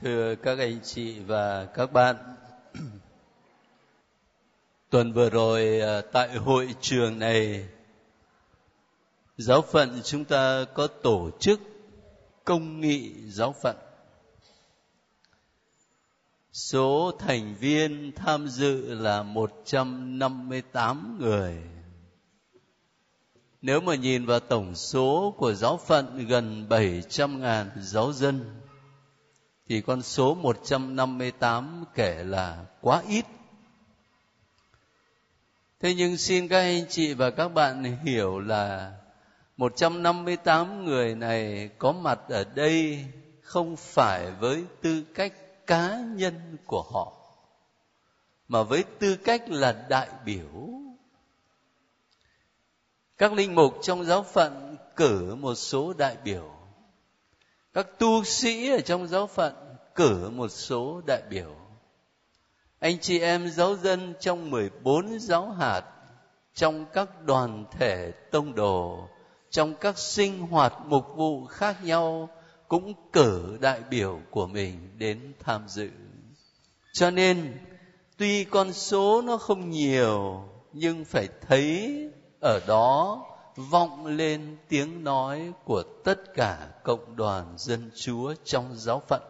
thưa các anh chị và các bạn. Tuần vừa rồi à, tại hội trường này, giáo phận chúng ta có tổ chức công nghị giáo phận. Số thành viên tham dự là 158 người. Nếu mà nhìn vào tổng số của giáo phận, gần 700 ngàn giáo dân thì con số 158 kể là quá ít. Thế nhưng xin các anh chị và các bạn hiểu là 158 người này có mặt ở đây không phải với tư cách cá nhân của họ, mà với tư cách là đại biểu các linh mục trong giáo phận cử một số đại biểu các tu sĩ ở trong giáo phận cử một số đại biểu. Anh chị em giáo dân trong 14 giáo hạt, trong các đoàn thể tông đồ, trong các sinh hoạt mục vụ khác nhau cũng cử đại biểu của mình đến tham dự. Cho nên, tuy con số nó không nhiều, nhưng phải thấy ở đó vọng lên tiếng nói của tất cả cộng đoàn dân chúa trong giáo phận.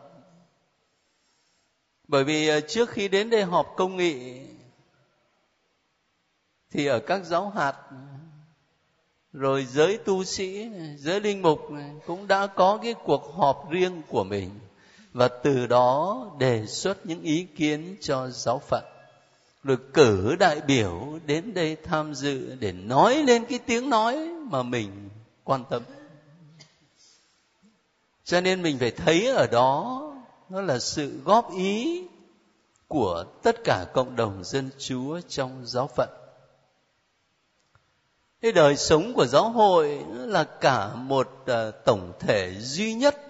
Bởi vì ờ, trước khi đến đây họp công nghị, thì ở các giáo hạt, rồi giới tu sĩ, giới linh mục cũng đã có cái cuộc họp riêng của mình và từ đó đề xuất những ý kiến cho giáo phận rồi cử đại biểu đến đây tham dự để nói lên cái tiếng nói mà mình quan tâm. Cho nên mình phải thấy ở đó, nó là sự góp ý của tất cả cộng đồng dân chúa trong giáo phận. Cái đời sống của giáo hội là cả một à, tổng thể duy nhất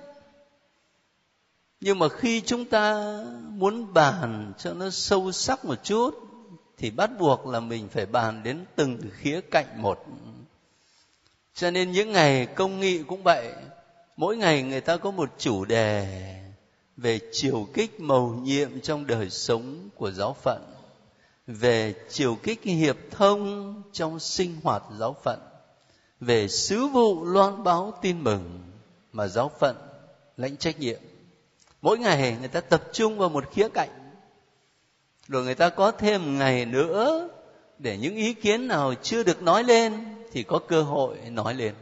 nhưng mà khi chúng ta muốn bàn cho nó sâu sắc một chút, thì bắt buộc là mình phải bàn đến từng khía cạnh một. Cho nên những ngày công nghị cũng vậy. Mỗi ngày người ta có một chủ đề về chiều kích mầu nhiệm trong đời sống của giáo phận, về chiều kích hiệp thông trong sinh hoạt giáo phận, về sứ vụ loan báo tin mừng mà giáo phận lãnh trách nhiệm mỗi ngày người ta tập trung vào một khía cạnh. Rồi người ta có thêm ngày nữa để những ý kiến nào chưa được nói lên thì có cơ hội nói lên.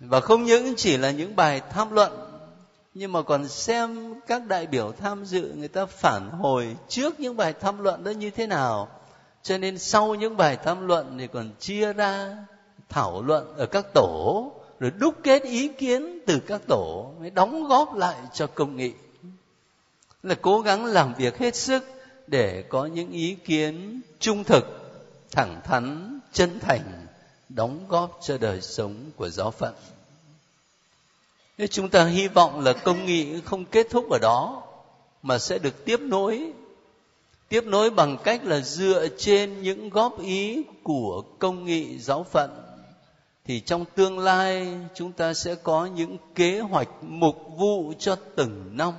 Và không những chỉ là những bài tham luận, nhưng mà còn xem các đại biểu tham dự người ta phản hồi trước những bài tham luận đó như thế nào. Cho nên sau những bài tham luận thì còn chia ra thảo luận ở các tổ rồi đúc kết ý kiến từ các tổ mới đóng góp lại cho công nghị. Là cố gắng làm việc hết sức để có những ý kiến trung thực, thẳng thắn, chân thành, đóng góp cho đời sống của giáo phận. Thế chúng ta hy vọng là công nghị không kết thúc ở đó, mà sẽ được tiếp nối. Tiếp nối bằng cách là dựa trên những góp ý của công nghị giáo phận thì trong tương lai chúng ta sẽ có những kế hoạch mục vụ cho từng năm.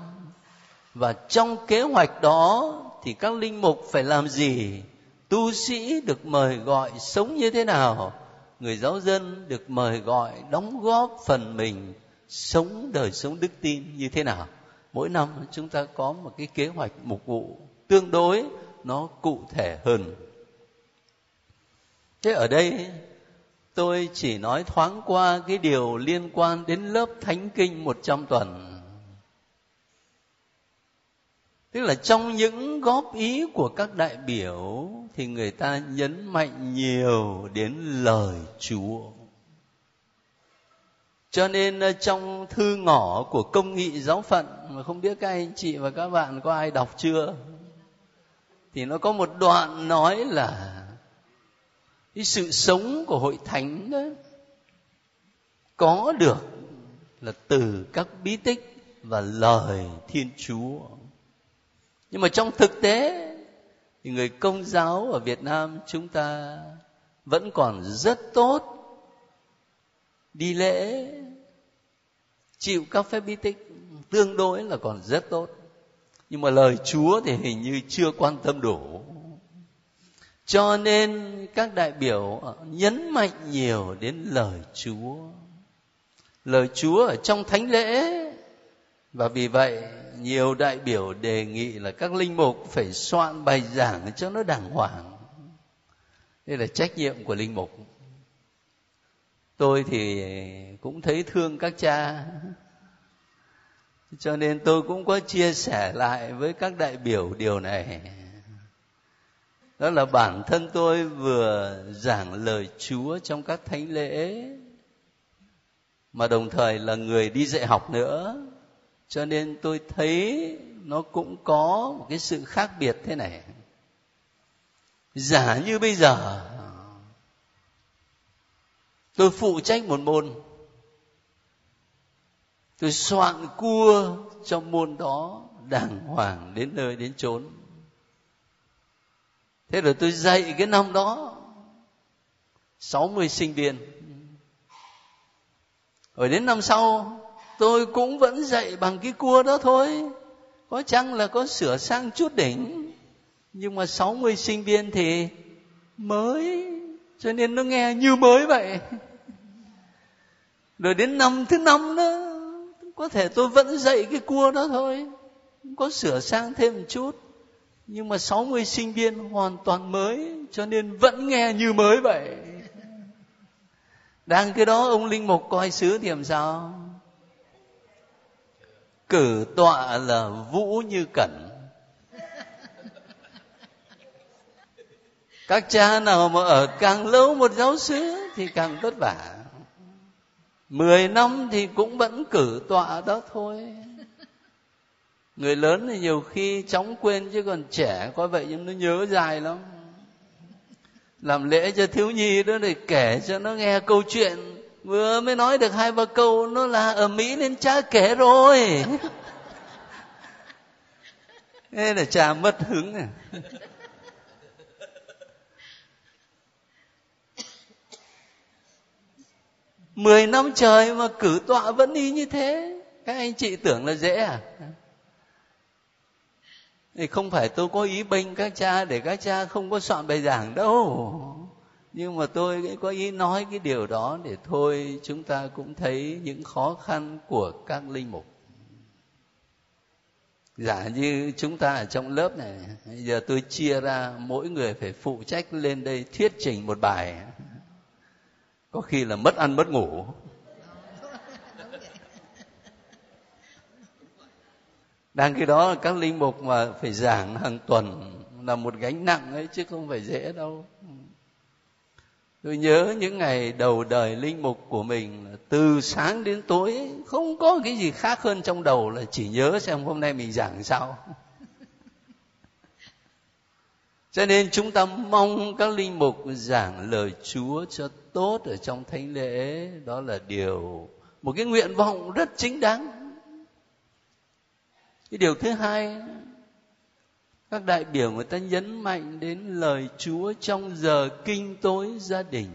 Và trong kế hoạch đó thì các linh mục phải làm gì? Tu sĩ được mời gọi sống như thế nào? Người giáo dân được mời gọi đóng góp phần mình sống đời sống đức tin như thế nào? Mỗi năm chúng ta có một cái kế hoạch mục vụ tương đối nó cụ thể hơn. Thế ở đây tôi chỉ nói thoáng qua cái điều liên quan đến lớp thánh kinh một trăm tuần. Tức là trong những góp ý của các đại biểu thì người ta nhấn mạnh nhiều đến lời chúa. Cho nên ờ, trong thư ngỏ của công nghị giáo phận, mà không biết các anh chị và các bạn có ai đọc chưa, thì nó có một đoạn nói là cái sự sống của hội thánh đó có được là từ các bí tích và lời thiên chúa. Nhưng mà trong thực tế thì người công giáo ở việt nam chúng ta vẫn còn rất tốt đi lễ, chịu các phép bí tích, tương đối là còn rất tốt. Nhưng mà lời chúa thì hình như chưa quan tâm đủ cho nên các đại biểu nhấn mạnh nhiều đến lời chúa. Lời chúa ở trong thánh lễ. Và vì vậy, nhiều đại biểu đề nghị là các linh mục phải soạn bài giảng cho nó đàng hoàng. Đây là trách nhiệm của linh mục. Tôi thì cũng thấy thương các cha. Cho nên tôi cũng có chia sẻ lại với các đại biểu điều này đó là bản thân tôi vừa giảng lời chúa trong các thánh lễ, mà đồng thời là người đi dạy học nữa. Cho nên tôi thấy nó cũng có một cái sự khác biệt thế này. Giả như bây giờ, tôi phụ trách một môn. Tôi soạn cua trong môn đó, đàng hoàng đến nơi đến chốn thế rồi tôi dạy cái năm đó 60 sinh viên. Rồi đến năm sau, tôi cũng vẫn dạy bằng cái cua đó thôi. Có chăng là có sửa sang chút đỉnh, nhưng mà 60 sinh viên thì mới, cho nên nó nghe như mới vậy. Rồi đến năm thứ năm đó, có thể tôi vẫn dạy cái cua đó thôi. Có sửa sang thêm một chút nhưng mà 60 sinh viên hoàn toàn mới, cho nên vẫn nghe như mới vậy. Đang cái đó ông linh mục coi sứ thì làm sao? Cử tọa là vũ như cẩn. Các cha nào mà ở càng lâu một giáo xứ thì càng vất vả. Mười năm thì cũng vẫn cử tọa đó thôi người lớn thì nhiều khi chóng quên, chứ còn trẻ có vậy nhưng nó nhớ dài lắm. Làm lễ cho thiếu nhi đó để kể cho nó nghe câu chuyện. Vừa mới nói được hai ba câu, nó là ở mỹ nên cha kể rồi. Thế là cha mất hứng à. Mười năm trời mà cử tọa vẫn y như thế. Các anh chị tưởng là dễ à? Thì không phải tôi có ý bênh các cha để các cha không có soạn bài giảng đâu. Nhưng mà tôi có ý nói cái điều đó để thôi chúng ta cũng thấy những khó khăn của các linh mục. Giả như chúng ta ở trong lớp này giờ tôi chia ra, mỗi người phải phụ trách lên đây thuyết trình một bài. Có khi là mất ăn mất ngủ. Đang khi đó các linh mục mà phải giảng hàng tuần là một gánh nặng ấy, chứ không phải dễ đâu. Tôi nhớ những ngày đầu đời linh mục của mình, từ sáng đến tối, không có cái gì khác hơn trong đầu là chỉ nhớ xem hôm nay mình giảng sao. Cho nên chúng ta mong các linh mục giảng lời chúa cho tốt ở trong thánh lễ. Đó là điều, một cái nguyện vọng rất chính đáng cái điều thứ hai, các đại biểu người ta nhấn mạnh đến lời chúa trong giờ kinh tối gia đình.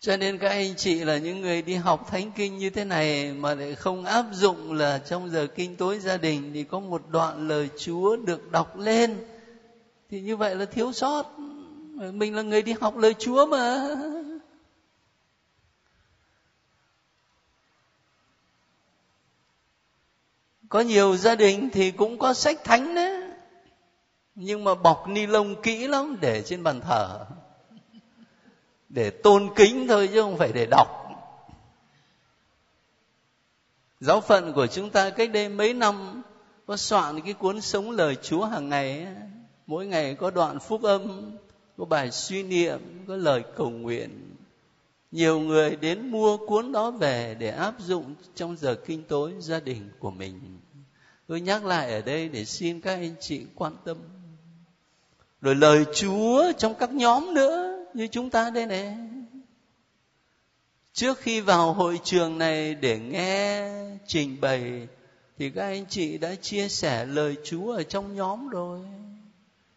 Cho nên các anh chị là những người đi học thánh kinh như thế này mà lại không áp dụng là trong giờ kinh tối gia đình thì có một đoạn lời chúa được đọc lên. Thì như vậy là thiếu sót. Mình là người đi học lời chúa mà. Có nhiều gia đình thì cũng có sách thánh đấy nhưng mà bọc ni lông kỹ lắm, để trên bàn thờ. Để tôn kính thôi, chứ không phải để đọc. Giáo phận của chúng ta cách đây mấy năm, có soạn cái cuốn sống lời chúa hàng ngày mỗi ngày có đoạn phúc âm, có bài suy niệm, có lời cầu nguyện nhiều người đến mua cuốn đó về để áp dụng trong giờ kinh tối gia đình của mình. Tôi nhắc lại ở đây để xin các anh chị quan tâm. Rồi lời chúa trong các nhóm nữa như chúng ta đây này. Trước khi vào hội trường này để nghe trình bày, thì các anh chị đã chia sẻ lời chúa ở trong nhóm rồi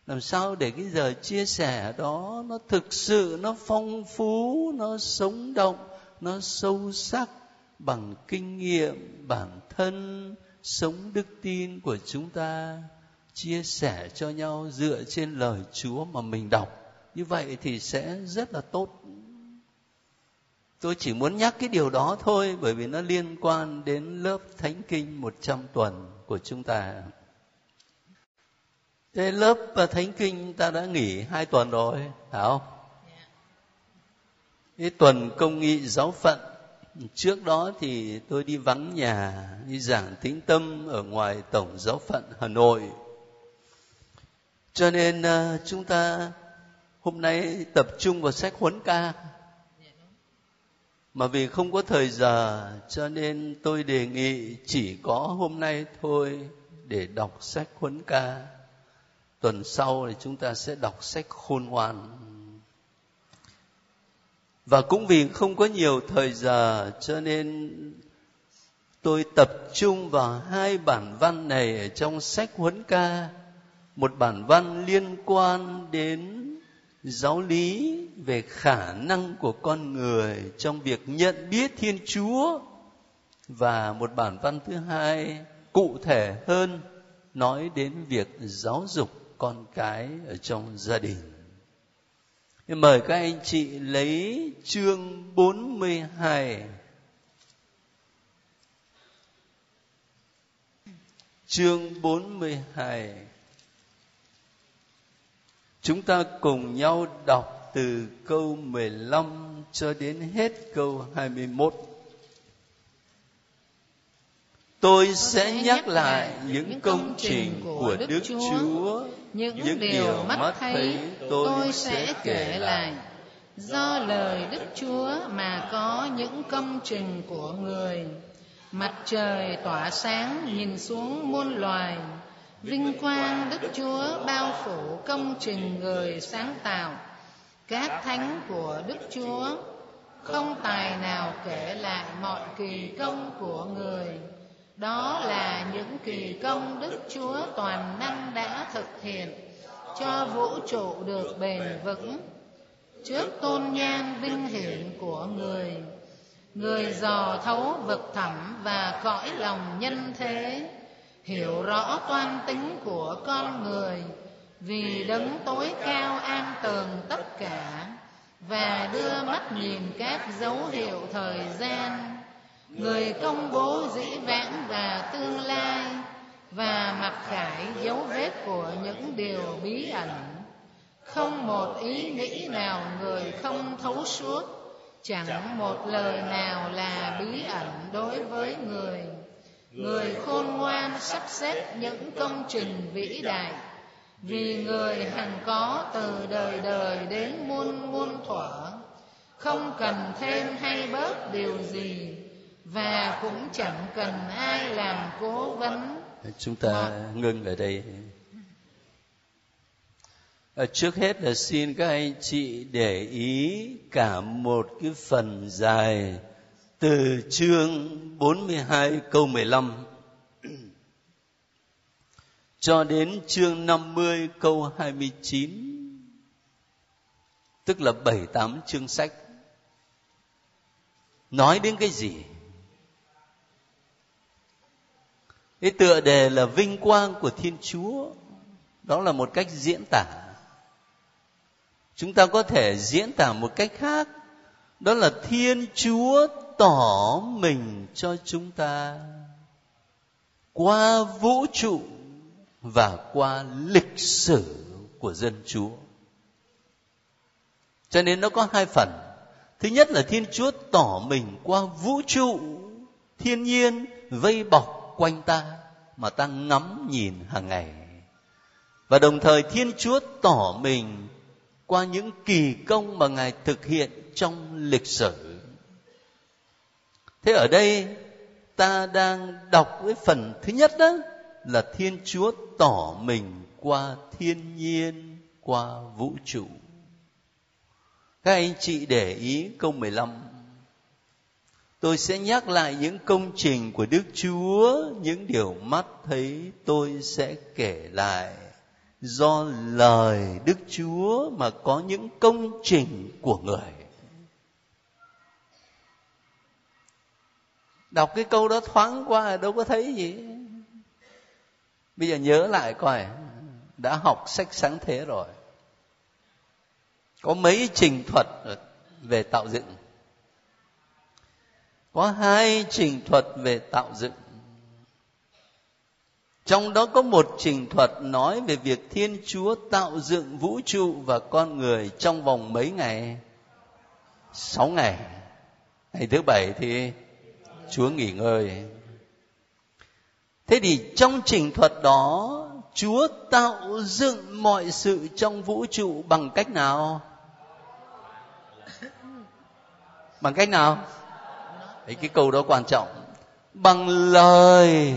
làm sao để cái giờ chia sẻ đó nó thực sự, nó phong phú, nó sống động, nó sâu sắc bằng kinh nghiệm, bản thân, sống đức tin của chúng ta, chia sẻ cho nhau dựa trên lời Chúa mà mình đọc. Như vậy thì sẽ rất là tốt. Tôi chỉ muốn nhắc cái điều đó thôi, bởi vì nó liên quan đến lớp thánh kinh 100 tuần của chúng ta. Thế lớp thánh kinh ta đã nghỉ hai tuần rồi phải không? Cái tuần công nghị giáo phận trước đó thì tôi đi vắng nhà đi giảng tính tâm ở ngoài tổng giáo phận hà nội. Cho nên uh, chúng ta hôm nay tập trung vào sách huấn ca. Mà vì không có thời giờ cho nên tôi đề nghị chỉ có hôm nay thôi để đọc sách huấn ca tuần sau thì chúng ta sẽ đọc sách khôn ngoan. Và cũng vì không có nhiều thời giờ, cho nên tôi tập trung vào hai bản văn này ở trong sách huấn ca. Một bản văn liên quan đến giáo lý về khả năng của con người trong việc nhận biết thiên chúa. Và một bản văn thứ hai cụ thể hơn nói đến việc giáo dục con cái ở trong gia đình. Mời các anh chị lấy chương 42 chương 42 Chúng ta cùng nhau đọc từ câu 15 cho đến hết câu 21. Tôi sẽ nhắc lại những công trình của Đức Chúa, những điều mắt thấy tôi sẽ kể lại. Do lời Đức Chúa mà có những công trình của người. Mặt trời tỏa sáng nhìn xuống muôn loài, vinh quang Đức Chúa bao phủ công trình người sáng tạo. Các thánh của Đức Chúa không tài nào kể lại mọi kỳ công của người đó là những kỳ công đức chúa toàn năng đã thực hiện, cho vũ trụ được bền vững. Trước tôn nhan vinh hiển của người người dò thấu vực thẳm và cõi lòng nhân thế, hiểu rõ toan tính của con người, vì đấng tối cao an tường tất cả và đưa mắt nhìn các dấu hiệu thời gian người công bố dĩ vãng và tương lai và mặc khải dấu vết của những điều bí ẩn. Không một ý nghĩ nào người không thấu suốt, chẳng một lời nào là bí ẩn đối với người. Người khôn ngoan sắp xếp những công trình vĩ đại, vì người hằng có từ đời đời đến muôn muôn thuở. Không cần thêm hay bớt điều gì và cũng chẳng cần ai làm cố vấn. Chúng ta ngưng ở đây. À, trước hết là xin các anh chị để ý cả một cái phần dài từ chương 42 câu 15 cho đến chương 50 câu 29 tức là 7 8 chương sách. Nói đến cái gì cái tựa đề là vinh quang của thiên chúa. Đó là một cách diễn tả. Chúng ta có thể diễn tả một cách khác. Đó là thiên chúa tỏ mình cho chúng ta qua vũ trụ và qua lịch sử của dân chúa. Cho nên nó có hai phần. Thứ nhất là thiên chúa tỏ mình qua vũ trụ, thiên nhiên, vây bọc quanh ta mà ta ngắm nhìn hàng ngày. Và đồng thời thiên chúa tỏ mình qua những kỳ công mà ngài thực hiện trong lịch sử. Thế ở đây, ta đang đọc cái phần thứ nhất đó là thiên chúa tỏ mình qua thiên nhiên, qua vũ trụ. Các anh chị để ý câu 15 tôi sẽ nhắc lại những công trình của đức chúa, những điều mắt thấy tôi sẽ kể lại. Do lời đức chúa mà có những công trình của người. Đọc cái câu đó thoáng qua đâu có thấy gì. Bây giờ nhớ lại coi, đã học sách sáng thế rồi. Có mấy trình thuật về tạo dựng có hai trình thuật về tạo dựng. Trong đó có một trình thuật nói về việc thiên chúa tạo dựng vũ trụ và con người trong vòng mấy ngày? Sáu ngày. Ngày thứ bảy thì chúa nghỉ ngơi. Thế thì trong trình thuật đó, chúa tạo dựng mọi sự trong vũ trụ bằng cách nào? Bằng cách nào? Đấy, cái câu đó quan trọng. Bằng lời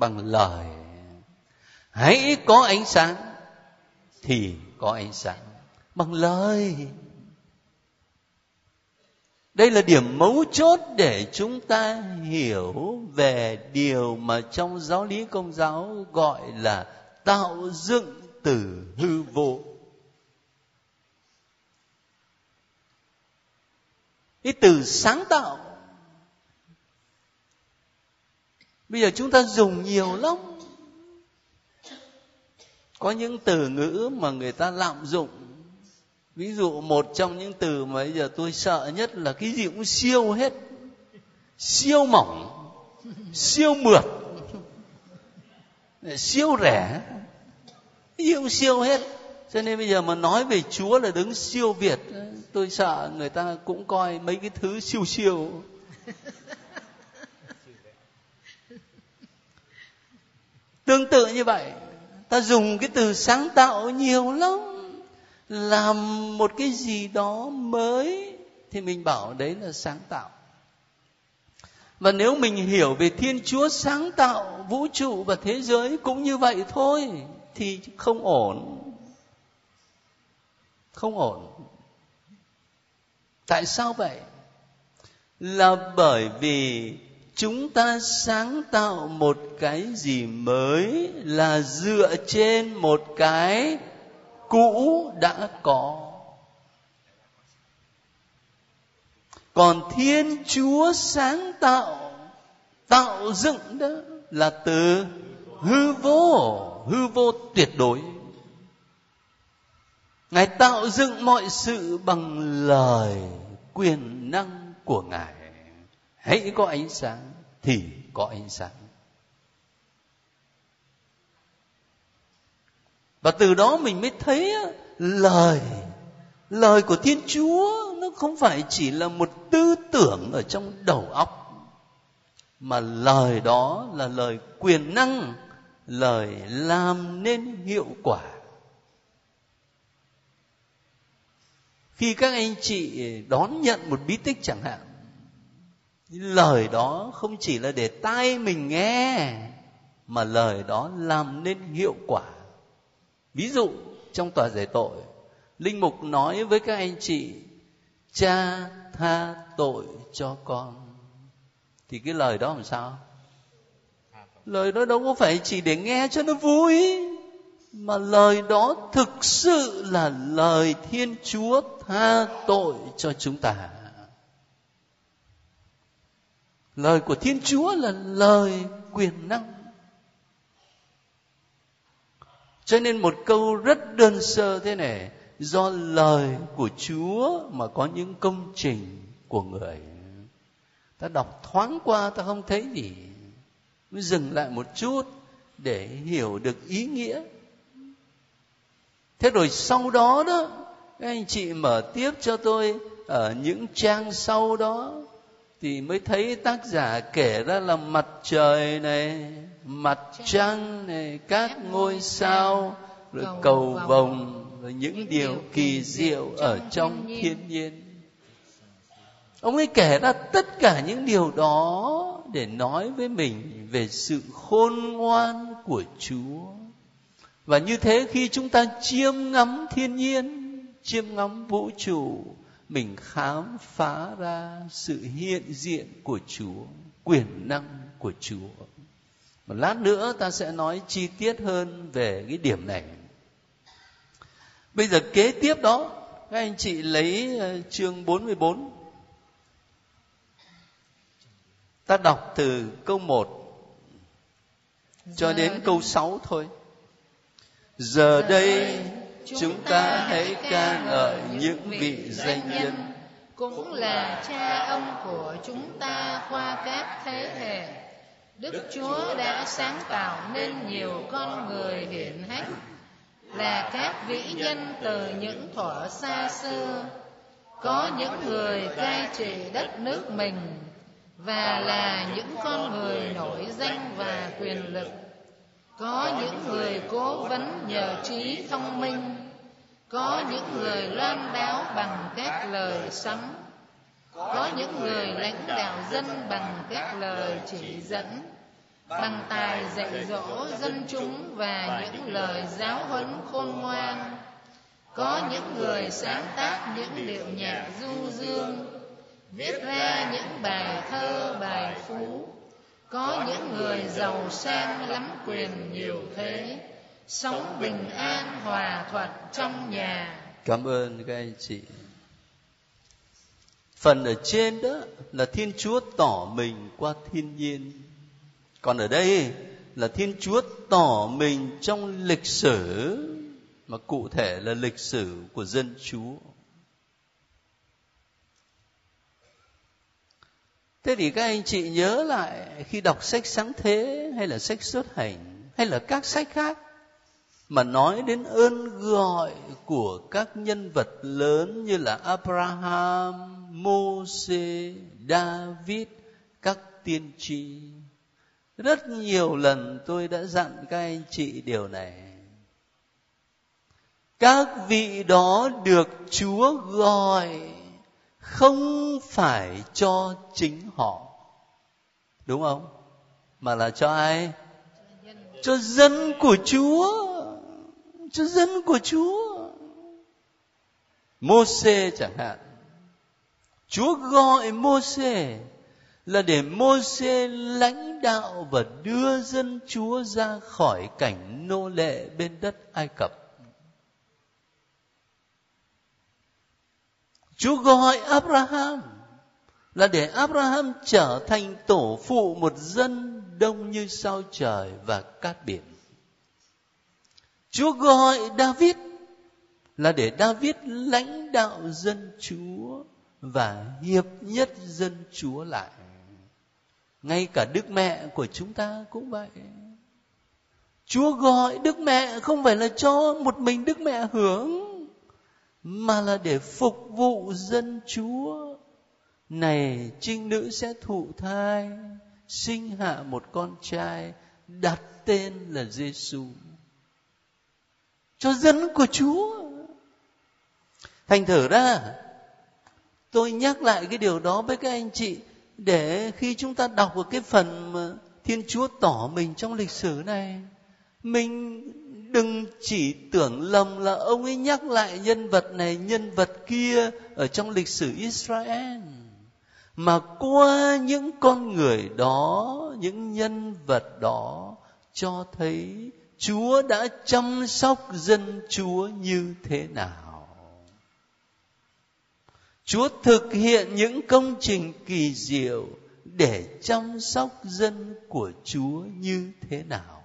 bằng lời. Hãy có ánh sáng thì có ánh sáng. Bằng lời. Đây là điểm mấu chốt để chúng ta hiểu về điều mà trong giáo lý công giáo gọi là tạo dựng từ hư vô. Cái từ sáng tạo bây giờ chúng ta dùng nhiều lắm. Có những từ ngữ mà người ta lạm dụng. Ví dụ một trong những từ mà bây giờ tôi sợ nhất là cái gì cũng siêu hết. Siêu mỏng, siêu mượt siêu rẻ. Cái gì cũng siêu hết. Cho nên bây giờ mà nói về chúa là đứng siêu việt, tôi sợ người ta cũng coi mấy cái thứ siêu siêu. Tương tự như vậy, ta dùng cái từ sáng tạo nhiều lắm, làm một cái gì đó mới thì mình bảo đấy là sáng tạo. Và nếu mình hiểu về thiên chúa sáng tạo, vũ trụ và thế giới cũng như vậy thôi thì không ổn. Không ổn. Tại sao vậy? Là bởi vì chúng ta sáng tạo một cái gì mới là dựa trên một cái cũ đã có. Còn thiên chúa sáng tạo tạo dựng đó là từ hư vô hư vô tuyệt đối. Ngài tạo dựng mọi sự bằng lời, quyền năng của ngài hãy có ánh sáng thì có ánh sáng. Và từ đó mình mới thấy lời lời của thiên chúa nó không phải chỉ là một tư tưởng ở trong đầu óc, mà lời đó là lời quyền năng, lời làm nên hiệu quả. Khi các anh chị đón nhận một bí tích chẳng hạn lời đó không chỉ là để tai mình nghe, mà lời đó làm nên hiệu quả. Ví dụ, trong tòa giải tội, linh mục nói với các anh chị, cha tha tội cho con. Thì cái lời đó làm sao? Lời đó đâu có phải chỉ để nghe cho nó vui, mà lời đó thực sự là lời thiên chúa tha tội cho chúng ta lời của thiên chúa là lời quyền năng. Cho nên một câu rất đơn sơ thế này, do lời của chúa mà có những công trình của người. Ta đọc thoáng qua, ta không thấy gì. Mới dừng lại một chút để hiểu được ý nghĩa. Thế rồi sau đó đó, các anh chị mở tiếp cho tôi ở những trang sau đó thì mới thấy tác giả kể ra là mặt trời này mặt trăng này các ngôi sao rồi cầu vồng rồi những điều kỳ diệu ở trong thiên nhiên. Ông ấy kể ra tất cả những điều đó để nói với mình về sự khôn ngoan của chúa. Và như thế khi chúng ta chiêm ngắm thiên nhiên chiêm ngắm vũ trụ mình khám phá ra sự hiện diện của chúa quyền năng của chúa. Một lát nữa ta sẽ nói chi tiết hơn về cái điểm này. Bây giờ kế tiếp đó các anh chị lấy ờ, chương 44 ta đọc từ câu 1 cho đến câu 6 thôi. Giờ đây chúng ta hãy ca ngợi những vị danh nhân, cũng là cha ông của chúng ta qua các thế hệ. Đức chúa đã sáng tạo nên nhiều con người hiển hách, là các vĩ nhân từ những thuở xa xưa. Có những người cai trị đất nước mình, và là những con người nổi danh và quyền lực có những người cố vấn nhờ trí thông minh. Có những người loan báo bằng các lời sấm. Có những người lãnh đạo dân bằng các lời chỉ dẫn. Bằng tài dạy dỗ dân chúng và những lời giáo huấn khôn ngoan. Có những người sáng tác những điệu nhạc du dương. Viết ra những bài thơ, bài phú có những người giàu sang lắm quyền nhiều thế. sống bình an hòa thuận trong nhà. Cảm ơn các anh chị. Phần ở trên đó là thiên chúa tỏ mình qua thiên nhiên. Còn ở đây là thiên chúa tỏ mình trong lịch sử mà cụ thể là lịch sử của dân chúa thế thì các anh chị nhớ lại khi đọc sách sáng thế hay là sách xuất hành hay là các sách khác mà nói đến ơn gọi của các nhân vật lớn như là Abraham, Moses, David, các tiên tri. Rất nhiều lần tôi đã dặn các anh chị điều này. Các vị đó được Chúa gọi không phải cho chính họ. Đúng không? Mà là cho ai? Cho dân của Chúa cho dân của Chúa. Môse chẳng hạn. Chúa gọi Môse là để Môse lãnh đạo và đưa dân Chúa ra khỏi cảnh nô lệ bên đất Ai Cập. Chúa gọi Abraham là để Abraham trở thành tổ phụ một dân đông như sao trời và cát biển. Chúa gọi David là để David lãnh đạo dân Chúa và hiệp nhất dân Chúa lại. Ngay cả Đức Mẹ của chúng ta cũng vậy. Chúa gọi Đức Mẹ không phải là cho một mình Đức Mẹ hưởng mà là để phục vụ dân Chúa. Này trinh nữ sẽ thụ thai, sinh hạ một con trai, đặt tên là Giêsu cho dân của Chúa. Thành thử ra, tôi nhắc lại cái điều đó với các anh chị để khi chúng ta đọc vào cái phần mà Thiên Chúa tỏ mình trong lịch sử này, mình đừng chỉ tưởng lầm là ông ấy nhắc lại nhân vật này, nhân vật kia ở trong lịch sử Israel mà qua những con người đó, những nhân vật đó, cho thấy Chúa đã chăm sóc dân Chúa như thế nào. Chúa thực hiện những công trình kỳ diệu để chăm sóc dân của Chúa như thế nào.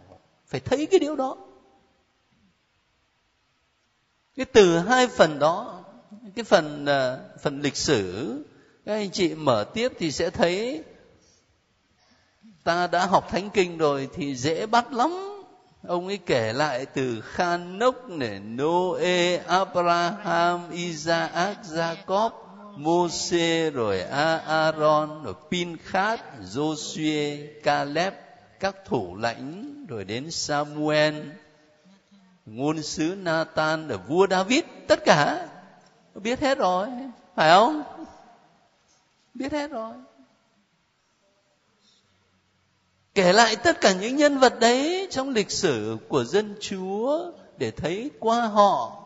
Phải thấy cái điều đó. Cái từ hai phần đó, cái phần ờ, phần lịch sử các anh chị mở tiếp thì sẽ thấy ta đã học thánh kinh rồi thì dễ bắt lắm. Ông ấy kể lại từ khanốc này Noe Abraham Isaac Jacob Moses rồi Aaron rồi Pinchas Joshua Caleb các thủ lãnh rồi đến Samuel ngôn sứ Nathan rồi vua David, tất cả. Biết hết rồi, phải không? Biết hết rồi. Kể lại tất cả những nhân vật đấy trong lịch sử của dân chúa để thấy qua họ.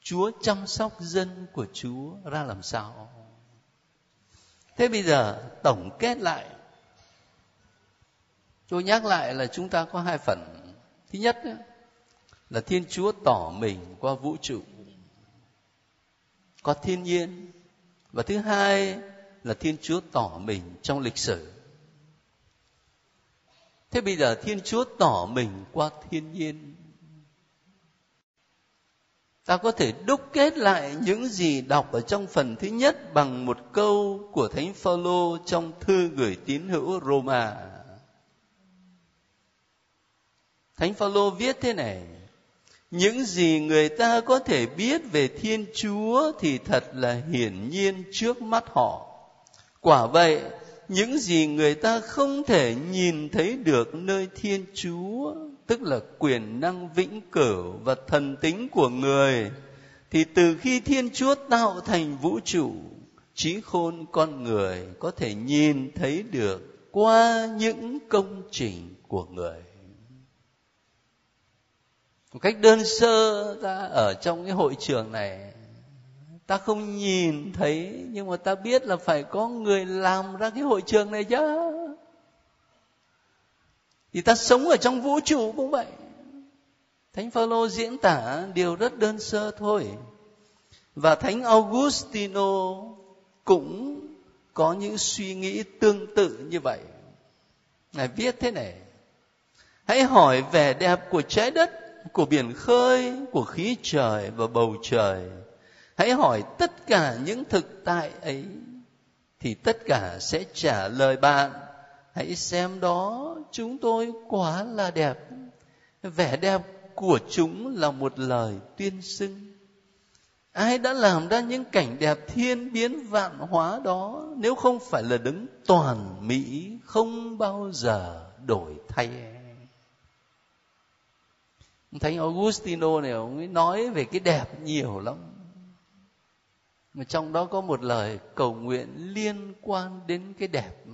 Chúa chăm sóc dân của chúa ra làm sao? Thế bây giờ, tổng kết lại. Tôi nhắc lại là chúng ta có hai phần. Thứ nhất là thiên chúa tỏ mình qua vũ trụ. Qua thiên nhiên, và thứ hai là thiên chúa tỏ mình trong lịch sử. Thế bây giờ thiên chúa tỏ mình qua thiên nhiên. Ta có thể đúc kết lại những gì đọc ở trong phần thứ nhất bằng một câu của thánh phaolô trong thư gửi tín hữu Roma. Thánh Phaolô viết thế này: những gì người ta có thể biết về Thiên Chúa thì thật là hiển nhiên trước mắt họ. Quả vậy, những gì người ta không thể nhìn thấy được nơi Thiên Chúa tức là quyền năng vĩnh cửu và thần tính của người thì từ khi thiên chúa tạo thành vũ trụ trí khôn con người có thể nhìn thấy được qua những công trình của người một cách đơn sơ, ta ở trong cái hội trường này, ta không nhìn thấy, nhưng mà ta biết là phải có người làm ra cái hội trường này chứ. Thì ta sống ở trong vũ trụ cũng vậy. Thánh phaolô diễn tả điều rất đơn sơ thôi. Và thánh augustino cũng có những suy nghĩ tương tự như vậy. Ngài viết thế này, hãy hỏi vẻ đẹp của trái đất của biển khơi, của khí trời và bầu trời. Hãy hỏi tất cả những thực tại ấy, thì tất cả sẽ trả lời bạn. Hãy xem đó, chúng tôi quá là đẹp. Vẻ đẹp của chúng là một lời tuyên xưng. Ai đã làm ra những cảnh đẹp thiên biến vạn hóa đó, nếu không phải là đứng toàn mỹ không bao giờ đổi thay thánh augustino này ông ấy nói về cái đẹp nhiều lắm. Mà trong đó có một lời cầu nguyện liên quan đến cái đẹp.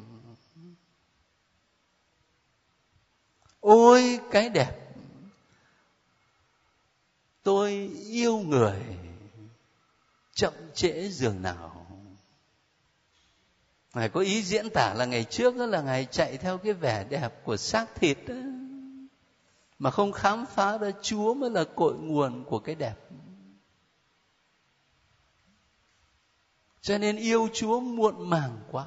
Ôi cái đẹp. Tôi yêu người chậm trễ giường nào. Ngài có ý diễn tả là ngày trước đó là ngài chạy theo cái vẻ đẹp của xác thịt đó, mà không khám phá ra chúa mới là cội nguồn của cái đẹp cho nên yêu chúa muộn màng quá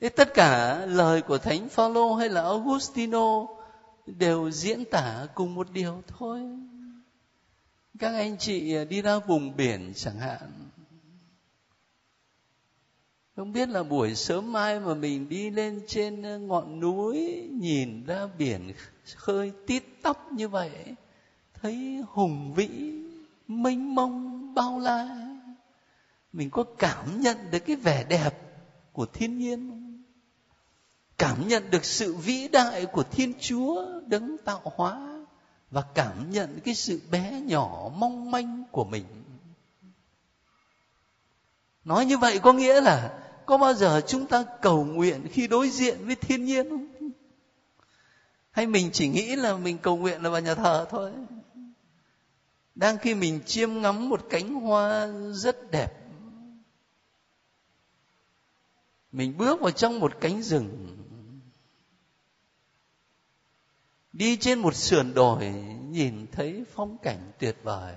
Thế tất cả lời của Thánh Phaolô hay là Augustino đều diễn tả cùng một điều thôi. Các anh chị đi ra vùng biển chẳng hạn. Không biết là buổi sớm mai mà mình đi lên trên ờ, ngọn núi nhìn ra biển khơi tít tóc như vậy, thấy hùng vĩ, mênh mông bao la. Mình có cảm nhận được cái vẻ đẹp của thiên nhiên, cảm nhận được sự vĩ đại của thiên chúa đấng tạo hóa, và cảm nhận cái sự bé nhỏ mong manh của mình. Nói như vậy có nghĩa là có bao giờ chúng ta cầu nguyện khi đối diện với thiên nhiên không? Hay mình chỉ nghĩ là mình cầu nguyện là vào nhà thờ thôi? Đang khi mình chiêm ngắm một cánh hoa rất đẹp, mình bước vào trong một cánh rừng, đi trên một sườn đồi, nhìn thấy phong cảnh tuyệt vời,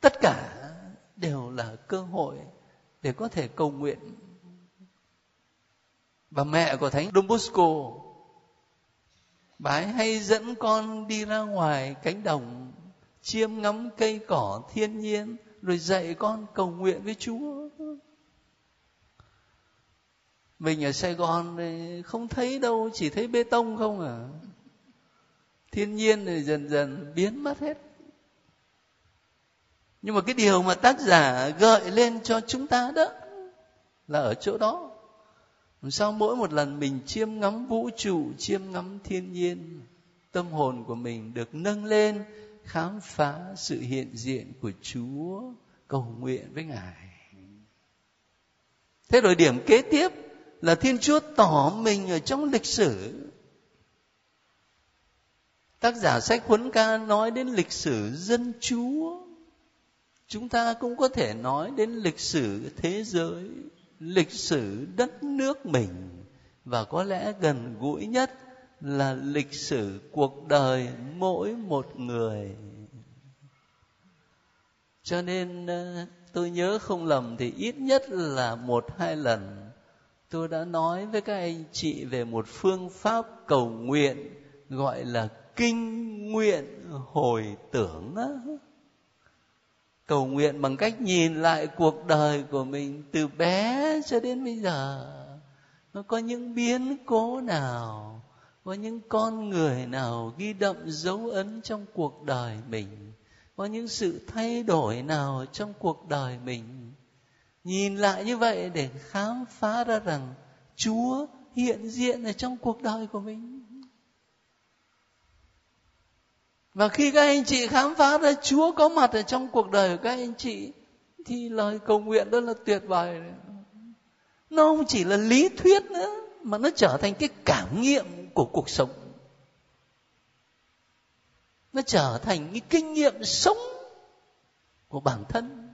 tất cả đều là cơ hội để có thể cầu nguyện và mẹ của thánh Don Bosco bà ấy hay dẫn con đi ra ngoài cánh đồng, chiêm ngắm cây cỏ thiên nhiên, rồi dạy con cầu nguyện với Chúa. Mình ở Sài Gòn thì không thấy đâu, chỉ thấy bê tông không à. Thiên nhiên thì dần dần biến mất hết. Nhưng mà cái điều mà tác giả gợi lên cho chúng ta đó là ở chỗ đó làm sao mỗi một lần mình chiêm ngắm vũ trụ, chiêm ngắm thiên nhiên, tâm hồn của mình được nâng lên, khám phá sự hiện diện của chúa cầu nguyện với ngài. Thế rồi điểm kế tiếp là thiên chúa tỏ mình ở trong lịch sử. Tác giả sách huấn ca nói đến lịch sử dân chúa. Chúng ta cũng có thể nói đến lịch sử thế giới lịch sử đất nước mình. Và có lẽ gần gũi nhất là lịch sử cuộc đời mỗi một người. Cho nên ờ, tôi nhớ không lầm thì ít nhất là một hai lần tôi đã nói với các anh chị về một phương pháp cầu nguyện gọi là kinh nguyện hồi tưởng đó cầu nguyện bằng cách nhìn lại cuộc đời của mình từ bé cho đến bây giờ. Nó có những biến cố nào, có những con người nào ghi đậm dấu ấn trong cuộc đời mình, có những sự thay đổi nào trong cuộc đời mình? Nhìn lại như vậy để khám phá ra rằng chúa hiện diện ở trong cuộc đời của mình. Và khi các anh chị khám phá ra chúa có mặt ở trong cuộc đời của các anh chị, thì lời cầu nguyện đó là tuyệt vời. Nó không chỉ là lý thuyết nữa, mà nó trở thành cái cảm nghiệm của cuộc sống. Nó trở thành cái kinh nghiệm sống của bản thân.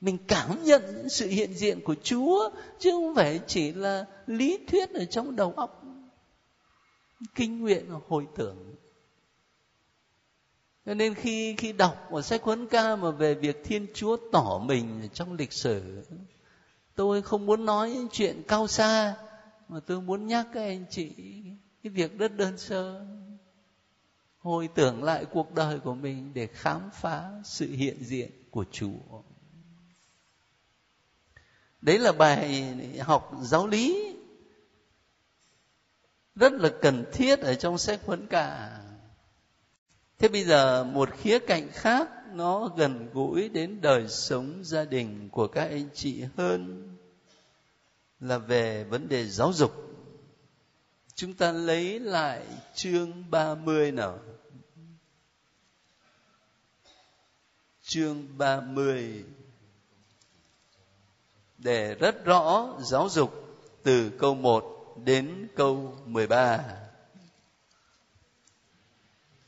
Mình cảm nhận sự hiện diện của chúa, chứ không phải chỉ là lý thuyết ở trong đầu óc. Kinh nguyện hồi tưởng cho nên khi khi đọc một sách huấn ca mà về việc thiên chúa tỏ mình trong lịch sử, tôi không muốn nói những chuyện cao xa, mà tôi muốn nhắc các anh chị cái việc rất đơn sơ. Hồi tưởng lại cuộc đời của mình để khám phá sự hiện diện của chúa. Đấy là bài học giáo lý rất là cần thiết ở trong sách huấn cả thế bây giờ một khía cạnh khác nó gần gũi đến đời sống gia đình của các anh chị hơn là về vấn đề giáo dục. Chúng ta lấy lại chương 30 nào. Chương 30 để rất rõ giáo dục từ câu 1 đến câu 13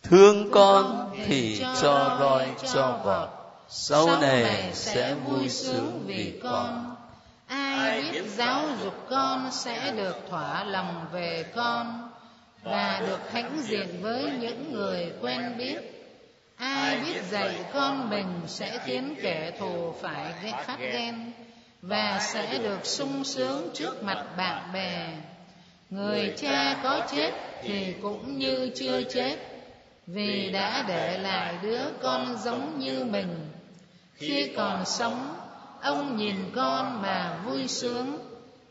thương con thì cho roi cho vọt sau này sẽ vui sướng vì con. ai biết giáo dục con sẽ được thỏa lòng về con và được hãnh diện với những người quen biết. ai biết dạy con mình sẽ khiến kẻ thù phải phát ghen và sẽ được sung sướng trước mặt bạn bè. người cha có chết thì cũng như chưa chết vì đã để lại đứa con giống như mình. khi còn sống ông nhìn con mà vui sướng.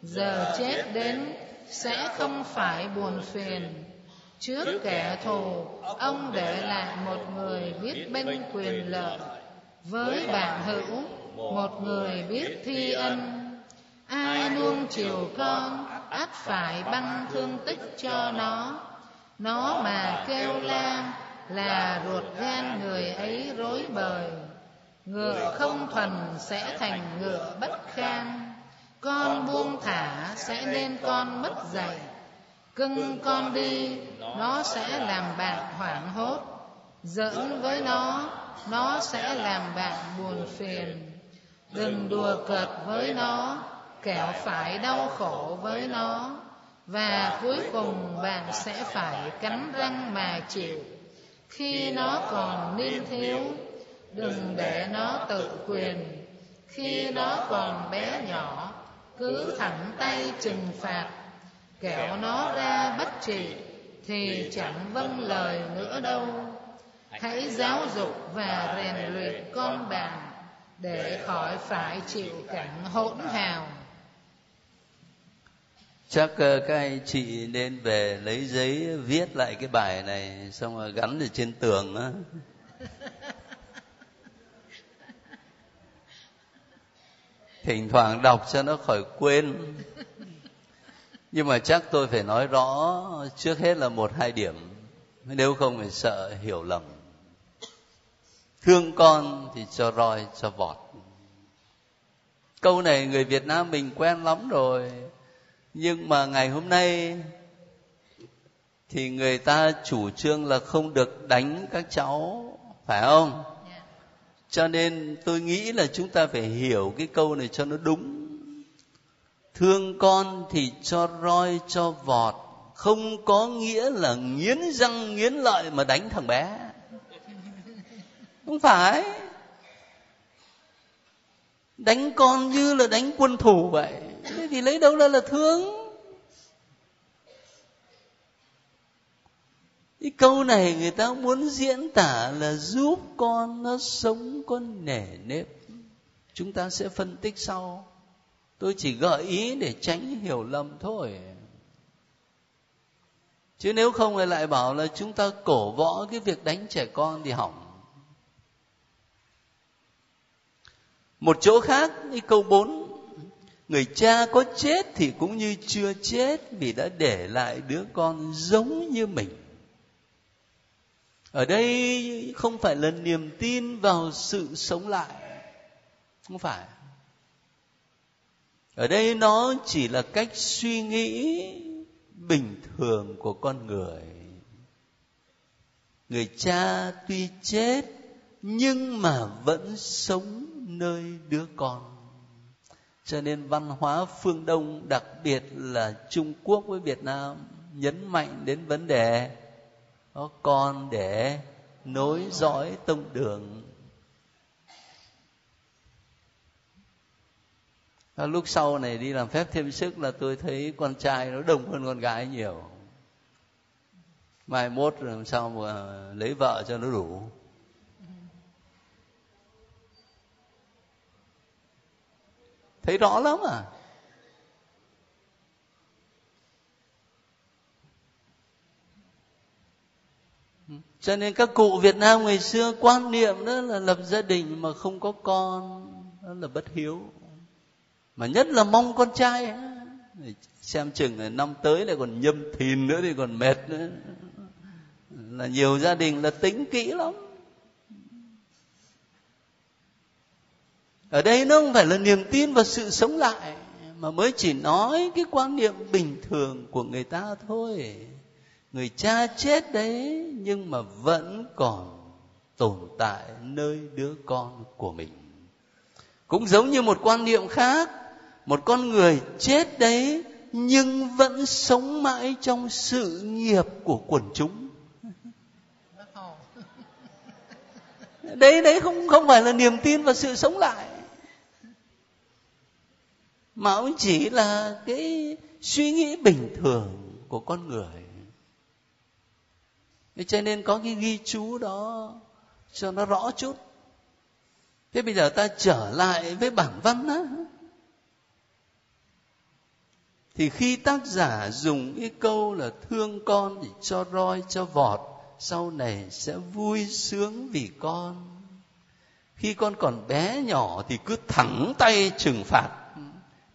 giờ chết đến sẽ không phải buồn phiền. trước kẻ thù ông để lại một người biết bênh quyền lợi. với bạn hữu một người biết thi ân. ai nuông chiều con ắt phải băng thương tích cho nó. nó. Mà kêu la là ruột gan người ấy rối bời. Ngựa không thuần sẽ thành ngựa bất kham con buông thả sẽ nên con mất dạy. Cưng con đi, nó sẽ làm bạn hoảng hốt. Giỡn với nó nó sẽ làm bạn buồn phiền. Đừng đùa cợt với nó, kẻo phải đau khổ với nó. Và cuối cùng bạn sẽ phải cắn răng mà chịu khi nó còn niên thiếu đừng để nó tự quyền. khi nó còn bé nhỏ cứ thẳng tay trừng phạt. kẻo nó ra bất trị thì chẳng vâng lời nữa đâu. hãy giáo dục và rèn luyện con bạn để khỏi phải chịu cảnh hỗn hào chắc ờ, các anh chị nên về lấy giấy viết lại cái bài này xong rồi gắn ở trên tường á. Thỉnh thoảng đọc cho nó khỏi quên. Nhưng mà chắc tôi phải nói rõ trước hết là một hai điểm. Nếu không phải sợ hiểu lầm. Thương con thì cho roi cho vọt. Câu này người việt nam mình quen lắm rồi nhưng mà ngày hôm nay thì người ta chủ trương là không được đánh các cháu phải không? Cho nên tôi nghĩ là chúng ta phải hiểu cái câu này cho nó đúng. Thương con thì cho roi cho vọt không có nghĩa là nghiến răng nghiến lợi mà đánh thằng bé. Không phải. Đánh con như là đánh quân thủ vậy thế thì lấy đâu ra là thương? Cái câu này người ta muốn diễn tả là giúp con nó sống, con nể nếp. Chúng ta sẽ phân tích sau. Tôi chỉ gợi ý để tránh hiểu lầm thôi. Chứ nếu không thì lại bảo là chúng ta cổ võ cái việc đánh trẻ con thì hỏng. Một chỗ khác, cái câu 4 người cha có chết thì cũng như chưa chết vì đã để lại đứa con giống như mình. Ở đây không phải là niềm tin vào sự sống lại. Không phải. Ở đây nó chỉ là cách suy nghĩ bình thường của con người. Người cha tuy chết nhưng mà vẫn sống nơi đứa con cho nên văn hóa phương đông, đặc biệt là trung quốc với việt nam, nhấn mạnh đến vấn đề có con để nối dõi tông đường. Lúc sau này đi làm phép thêm sức là tôi thấy con trai nó đông hơn con gái nhiều. Mai mốt làm sao mà lấy vợ cho nó đủ. Thấy rõ lắm à? Cho nên các cụ Việt Nam ngày xưa quan niệm đó là lập gia đình mà không có con, đó là bất hiếu. Mà nhất là mong con trai xem chừng là năm tới lại còn nhâm thìn nữa thì còn mệt nữa. Là nhiều gia đình là tính kỹ lắm. Ở đây nó không phải là niềm tin vào sự sống lại mà mới chỉ nói cái quan niệm bình thường của người ta thôi. Người cha chết đấy nhưng mà vẫn còn tồn tại nơi đứa con của mình. Cũng giống như một quan niệm khác một con người chết đấy nhưng vẫn sống mãi trong sự nghiệp của quần chúng. Đấy đấy không không phải là niềm tin vào sự sống lại mà ông chỉ là cái suy nghĩ bình thường của con người. Thế cho nên có cái ghi chú đó cho nó rõ chút. Thế bây giờ ta trở lại với bản văn á. Thì khi tác giả dùng cái câu là thương con thì cho roi, cho vọt, sau này sẽ vui sướng vì con. Khi con còn bé nhỏ thì cứ thẳng tay trừng phạt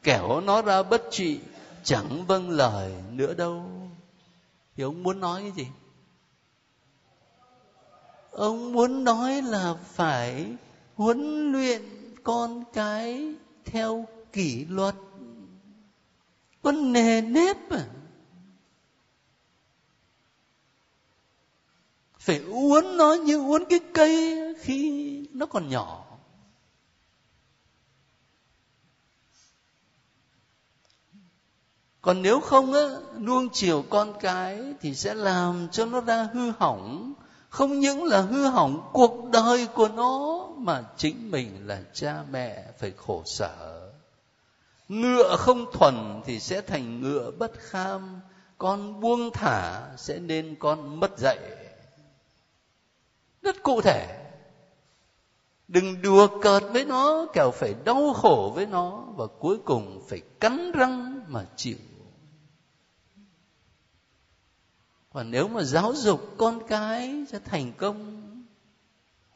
kẻo nó ra bất trị, chẳng vâng lời nữa đâu. Thì ông muốn nói cái gì? Ông muốn nói là phải huấn luyện con cái theo kỷ luật. Con nề nếp à. Phải uốn nó như uốn cái cây khi nó còn nhỏ. Còn nếu không á, nuông chiều con cái thì sẽ làm cho nó ra hư hỏng. Không những là hư hỏng cuộc đời của nó, mà chính mình là cha mẹ phải khổ sở. Ngựa không thuần thì sẽ thành ngựa bất kham, con buông thả sẽ nên con mất dạy. Rất cụ thể. Đừng đùa cợt với nó, kẻo phải đau khổ với nó và cuối cùng phải cắn răng mà chịu còn nếu mà giáo dục con cái cho thành công,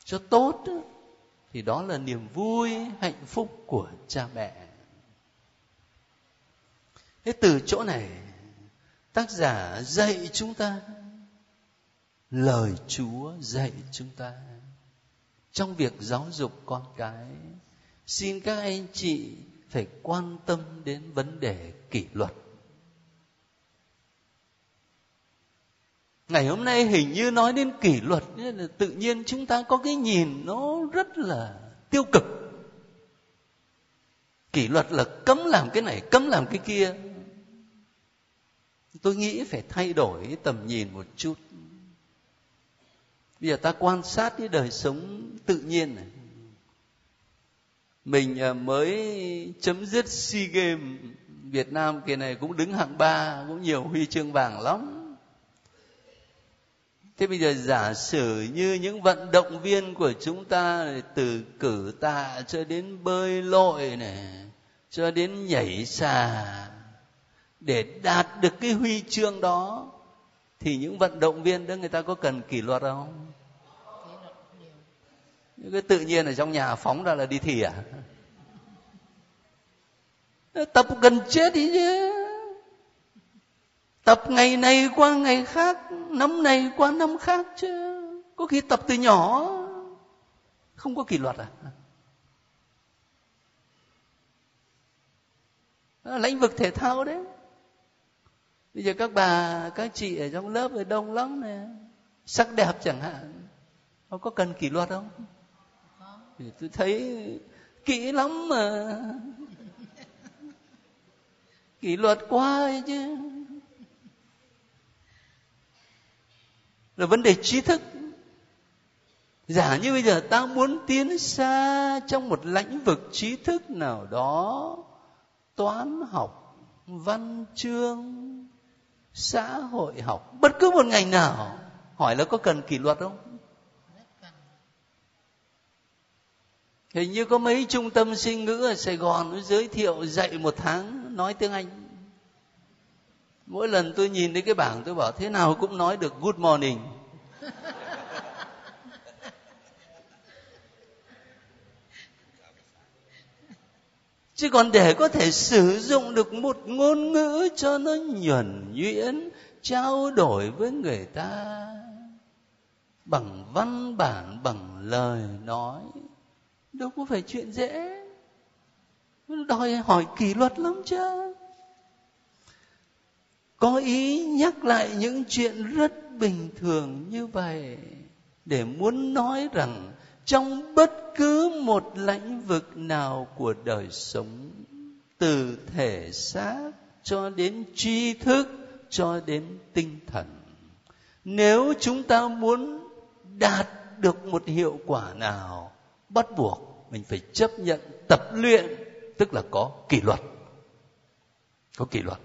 cho tốt thì đó là niềm vui, hạnh phúc của cha mẹ. Thế từ chỗ này, tác giả dạy chúng ta, lời chúa dạy chúng ta trong việc giáo dục con cái. Xin các anh chị phải quan tâm đến vấn đề kỷ luật. Ngày hôm nay hình như nói đến kỷ luật là tự nhiên chúng ta có cái nhìn nó rất là tiêu cực. Kỷ luật là cấm làm cái này, cấm làm cái kia. Tôi nghĩ phải thay đổi tầm nhìn một chút. Bây giờ ta quan sát cái đời sống tự nhiên này. Mình à, mới chấm dứt sea games việt nam kỳ này cũng đứng hạng ba, cũng nhiều huy chương vàng lắm thế bây giờ giả sử như những vận động viên của chúng ta từ cử tạ cho đến bơi lội này, cho đến nhảy xà, để đạt được cái huy chương đó, thì những vận động viên đó người ta có cần kỷ luật không? Những cái tự nhiên ở trong nhà phóng ra là đi thi à? Tập gần chết đi chứ tập ngày này qua ngày khác, năm này qua năm khác chứ. Có khi tập từ nhỏ. Không có kỷ luật à? Đó là lĩnh vực thể thao đấy. Bây giờ các bà, các chị ở trong lớp ở đông lắm nè. Sắc đẹp chẳng hạn. Nó có cần kỷ luật không? Thì tôi thấy kỹ lắm mà. Kỷ luật quá ấy chứ. Là vấn đề trí thức. Giả như bây giờ ta muốn tiến xa trong một lĩnh vực trí thức nào đó, toán học, văn chương, xã hội học, bất cứ một ngành nào, hỏi là có cần kỷ luật không? Hình như có mấy trung tâm sinh ngữ ở sài gòn nó giới thiệu dạy một tháng nói tiếng anh mỗi lần tôi nhìn thấy cái bảng tôi bảo, thế nào cũng nói được good morning. Chứ còn để có thể sử dụng được một ngôn ngữ cho nó nhuần nhuyễn, trao đổi với người ta, bằng văn bản bằng lời nói, đâu có phải chuyện dễ. Đòi hỏi kỷ luật lắm chứ có ý nhắc lại những chuyện rất bình thường như vậy để muốn nói rằng trong bất cứ một lĩnh vực nào của đời sống, từ thể xác cho đến tri thức, cho đến tinh thần, nếu chúng ta muốn đạt được một hiệu quả nào, bắt buộc mình phải chấp nhận tập luyện, tức là có kỷ luật. Có kỷ luật.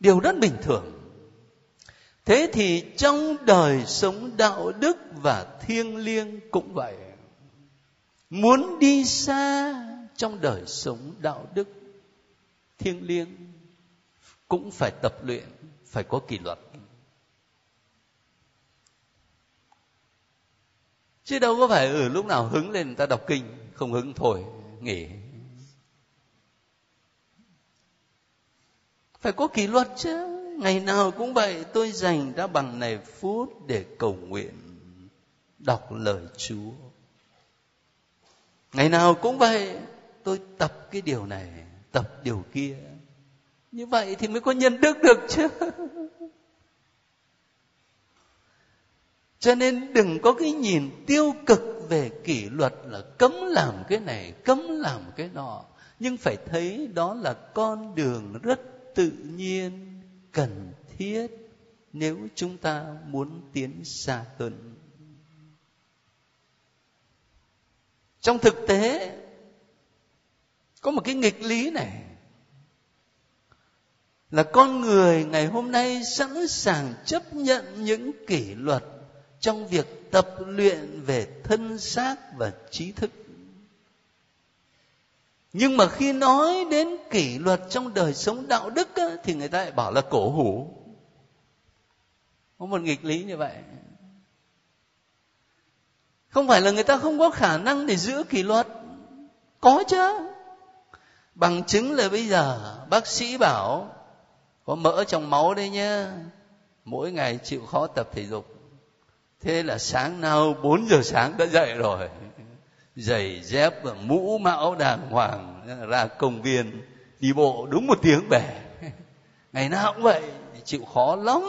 Điều rất bình thường. Thế thì trong đời sống đạo đức và thiêng liêng cũng vậy. Muốn đi xa trong đời sống đạo đức thiêng liêng cũng phải tập luyện phải có kỷ luật. Chứ đâu có phải ở ừ, lúc nào hứng lên người ta đọc kinh không hứng thôi nghỉ. Phải có kỷ luật chứ. Ngày nào cũng vậy, tôi dành ra bằng này phút để cầu nguyện, đọc lời chúa. Ngày nào cũng vậy, tôi tập cái điều này, tập điều kia. Như vậy thì mới có nhân đức được chứ. Cho nên đừng có cái nhìn tiêu cực về kỷ luật là cấm làm cái này, cấm làm cái nọ. Nhưng phải thấy đó là con đường rất tự nhiên cần thiết nếu chúng ta muốn tiến xa hơn trong thực tế, có một cái nghịch lý này, là con người ngày hôm nay sẵn sàng chấp nhận những kỷ luật trong việc tập luyện về thân xác và trí thức nhưng mà khi nói đến kỷ luật trong đời sống đạo đức á, thì người ta lại bảo là cổ hủ. Có một nghịch lý như vậy. Không phải là người ta không có khả năng để giữ kỷ luật. Có chứ. Bằng chứng là bây giờ bác sĩ bảo có mỡ trong máu đấy nhá. Mỗi ngày chịu khó tập thể dục. Thế là sáng nào 4 giờ sáng đã dậy rồi giày dép và mũ mão đàng hoàng, ra công viên, đi bộ đúng một tiếng về ngày nào cũng vậy, chịu khó lắm.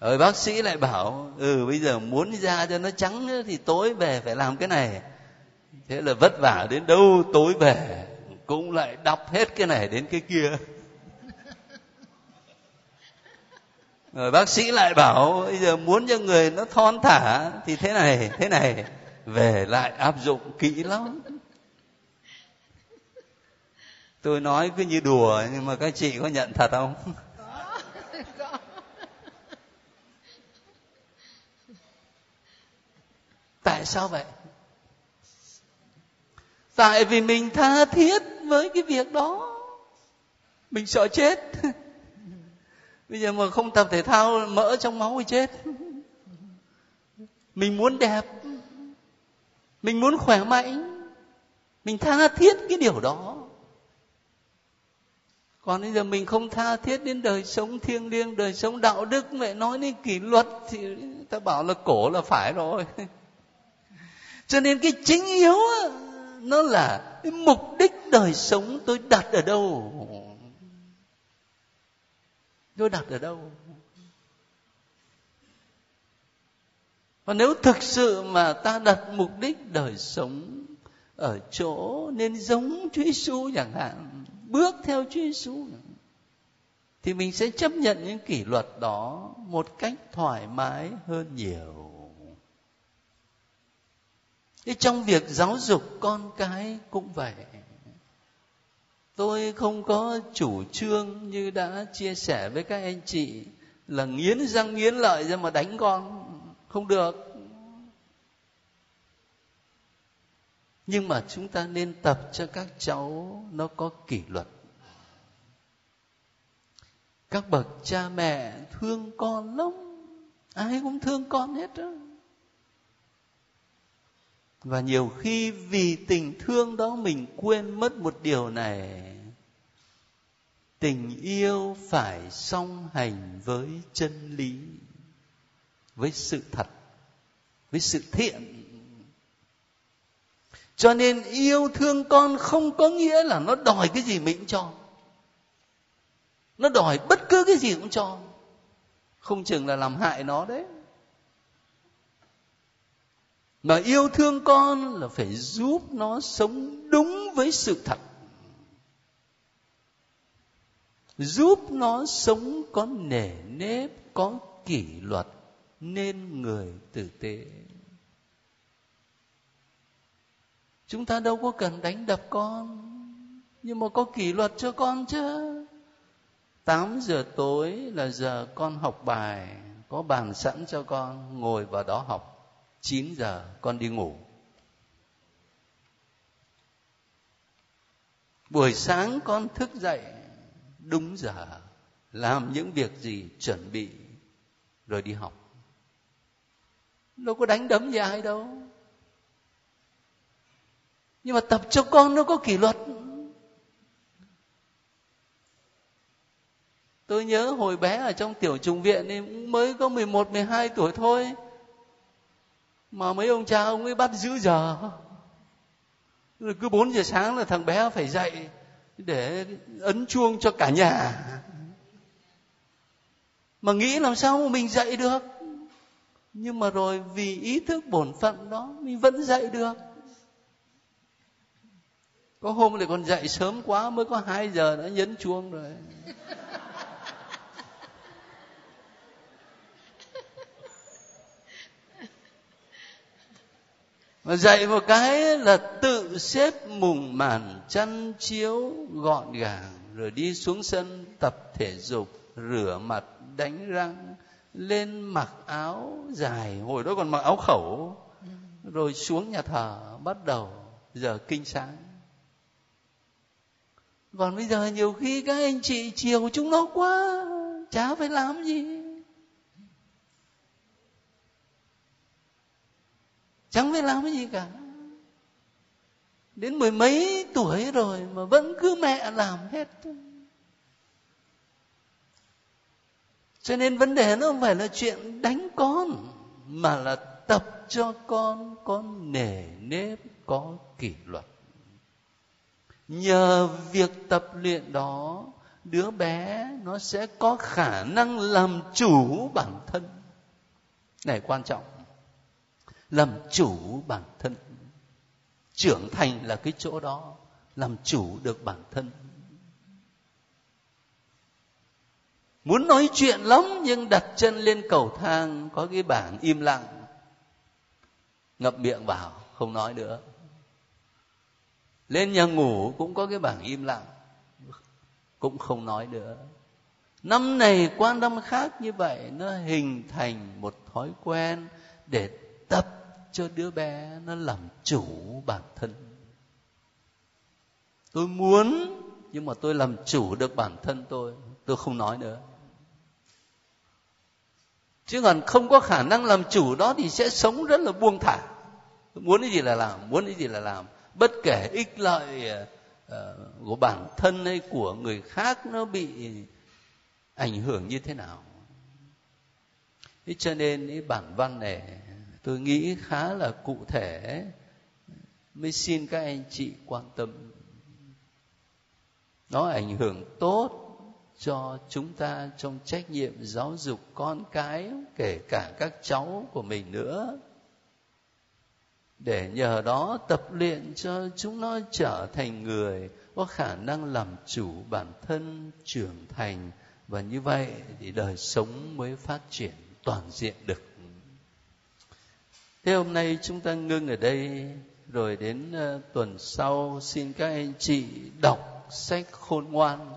Rồi bác sĩ lại bảo ừ bây giờ muốn da cho nó trắng nữa thì tối về phải làm cái này. Thế là vất vả đến đâu tối về, cũng lại đọc hết cái này đến cái kia. Rồi bác sĩ lại bảo bây giờ muốn cho người nó thon thả thì thế này thế này về lại áp dụng kỹ lắm. Tôi nói cứ như đùa nhưng mà các chị có nhận thật không? Tại sao vậy? Tại vì mình tha thiết với cái việc đó. Mình sợ chết bây giờ mà không tập thể thao, mỡ trong máu thì chết. Mình muốn đẹp. Mình muốn khỏe mạnh. Mình tha thiết cái điều đó. Còn bây giờ mình không tha thiết đến đời sống thiêng liêng, đời sống đạo đức, mẹ nói đến kỷ luật thì ta bảo là cổ là phải rồi. Cho nên cái chính yếu nó là cái mục đích đời sống tôi đặt ở đâu? Tôi đặt ở đâu và nếu thực sự mà ta đặt mục đích đời sống ở chỗ nên giống Chúa Giêsu chẳng hạn, bước theo Chúa Giêsu thì mình sẽ chấp nhận những kỷ luật đó một cách thoải mái hơn nhiều. Thế trong việc giáo dục con cái cũng vậy. Tôi không có chủ trương như đã chia sẻ với các anh chị là nghiến răng nghiến lợi ra mà đánh con. Không được. Nhưng mà chúng ta nên tập cho các cháu nó có kỷ luật. Các bậc cha mẹ thương con lắm. Ai cũng thương con hết đó và nhiều khi vì tình thương đó mình quên mất một điều này. Tình yêu phải song hành với chân lý, với sự thật, với sự thiện. Cho nên yêu thương con không có nghĩa là nó đòi cái gì mình cũng cho. Nó đòi bất cứ cái gì cũng cho. Không chừng là làm hại nó đấy mà yêu thương con là phải giúp nó sống đúng với sự thật. Giúp nó sống có nể nếp, có kỷ luật nên người tử tế. Chúng ta đâu có cần đánh đập con, nhưng mà có kỷ luật cho con chứ. 8 giờ tối là giờ con học bài, có bàn sẵn cho con, ngồi vào đó học. 9 giờ con đi ngủ. Buổi sáng con thức dậy đúng giờ làm những việc gì chuẩn bị rồi đi học. Đâu có đánh đấm gì ai đâu. Nhưng mà tập cho con nó có kỷ luật. Tôi nhớ hồi bé ở trong tiểu trùng viện thì mới có 11, 12 tuổi thôi mà mấy ông cha ông ấy bắt giữ giờ. Rồi cứ 4 giờ sáng là thằng bé phải dậy để ấn chuông cho cả nhà. Mà nghĩ làm sao mà mình dậy được? Nhưng mà rồi vì ý thức bổn phận đó mình vẫn dậy được. Có hôm lại còn dậy sớm quá mới có 2 giờ đã nhấn chuông rồi. Mà dậy một cái là tự xếp mùng màn chăn chiếu gọn gàng, rồi đi xuống sân tập thể dục, rửa mặt, đánh răng, lên mặc áo dài. Hồi đó còn mặc áo khẩu. Rồi xuống nhà thờ, bắt đầu giờ kinh sáng. Còn bây giờ nhiều khi các anh chị chiều chúng nó quá, chả phải làm gì. Chẳng phải làm cái gì cả. Đến mười mấy tuổi rồi mà vẫn cứ mẹ làm hết. Cho nên vấn đề nó không phải là chuyện đánh con, mà là tập cho con có nề nếp, có kỷ luật. Nhờ việc tập luyện đó, đứa bé nó sẽ có khả năng làm chủ bản thân. Này, quan trọng làm chủ bản thân. Trưởng thành là cái chỗ đó. Làm chủ được bản thân. Muốn nói chuyện lắm nhưng đặt chân lên cầu thang, có cái bảng im lặng. Ngậm miệng vào không nói nữa. Lên nhà ngủ cũng có cái bảng im lặng. Cũng không nói nữa. Năm này qua năm khác như vậy, nó hình thành một thói quen để tập cho đứa bé nó làm chủ bản thân. Tôi muốn, nhưng mà tôi làm chủ được bản thân tôi. Tôi không nói nữa. Chứ còn không có khả năng làm chủ đó thì sẽ sống rất là buông thả. Muốn cái gì là làm, muốn cái gì là làm. Bất kể ích lợi ờ, của bản thân hay của người khác nó bị ảnh hưởng như thế nào. Thế cho nên cái bản văn này tôi nghĩ khá là cụ thể. Mới xin các anh chị quan tâm. Nó ảnh hưởng tốt cho chúng ta trong trách nhiệm giáo dục con cái, kể cả các cháu của mình nữa. Để nhờ đó tập luyện cho chúng nó trở thành người có khả năng làm chủ bản thân, trưởng thành. Và như vậy thì đời sống mới phát triển toàn diện được thế hôm nay chúng ta ngưng ở đây rồi đến uh, tuần sau xin các anh chị đọc sách khôn ngoan.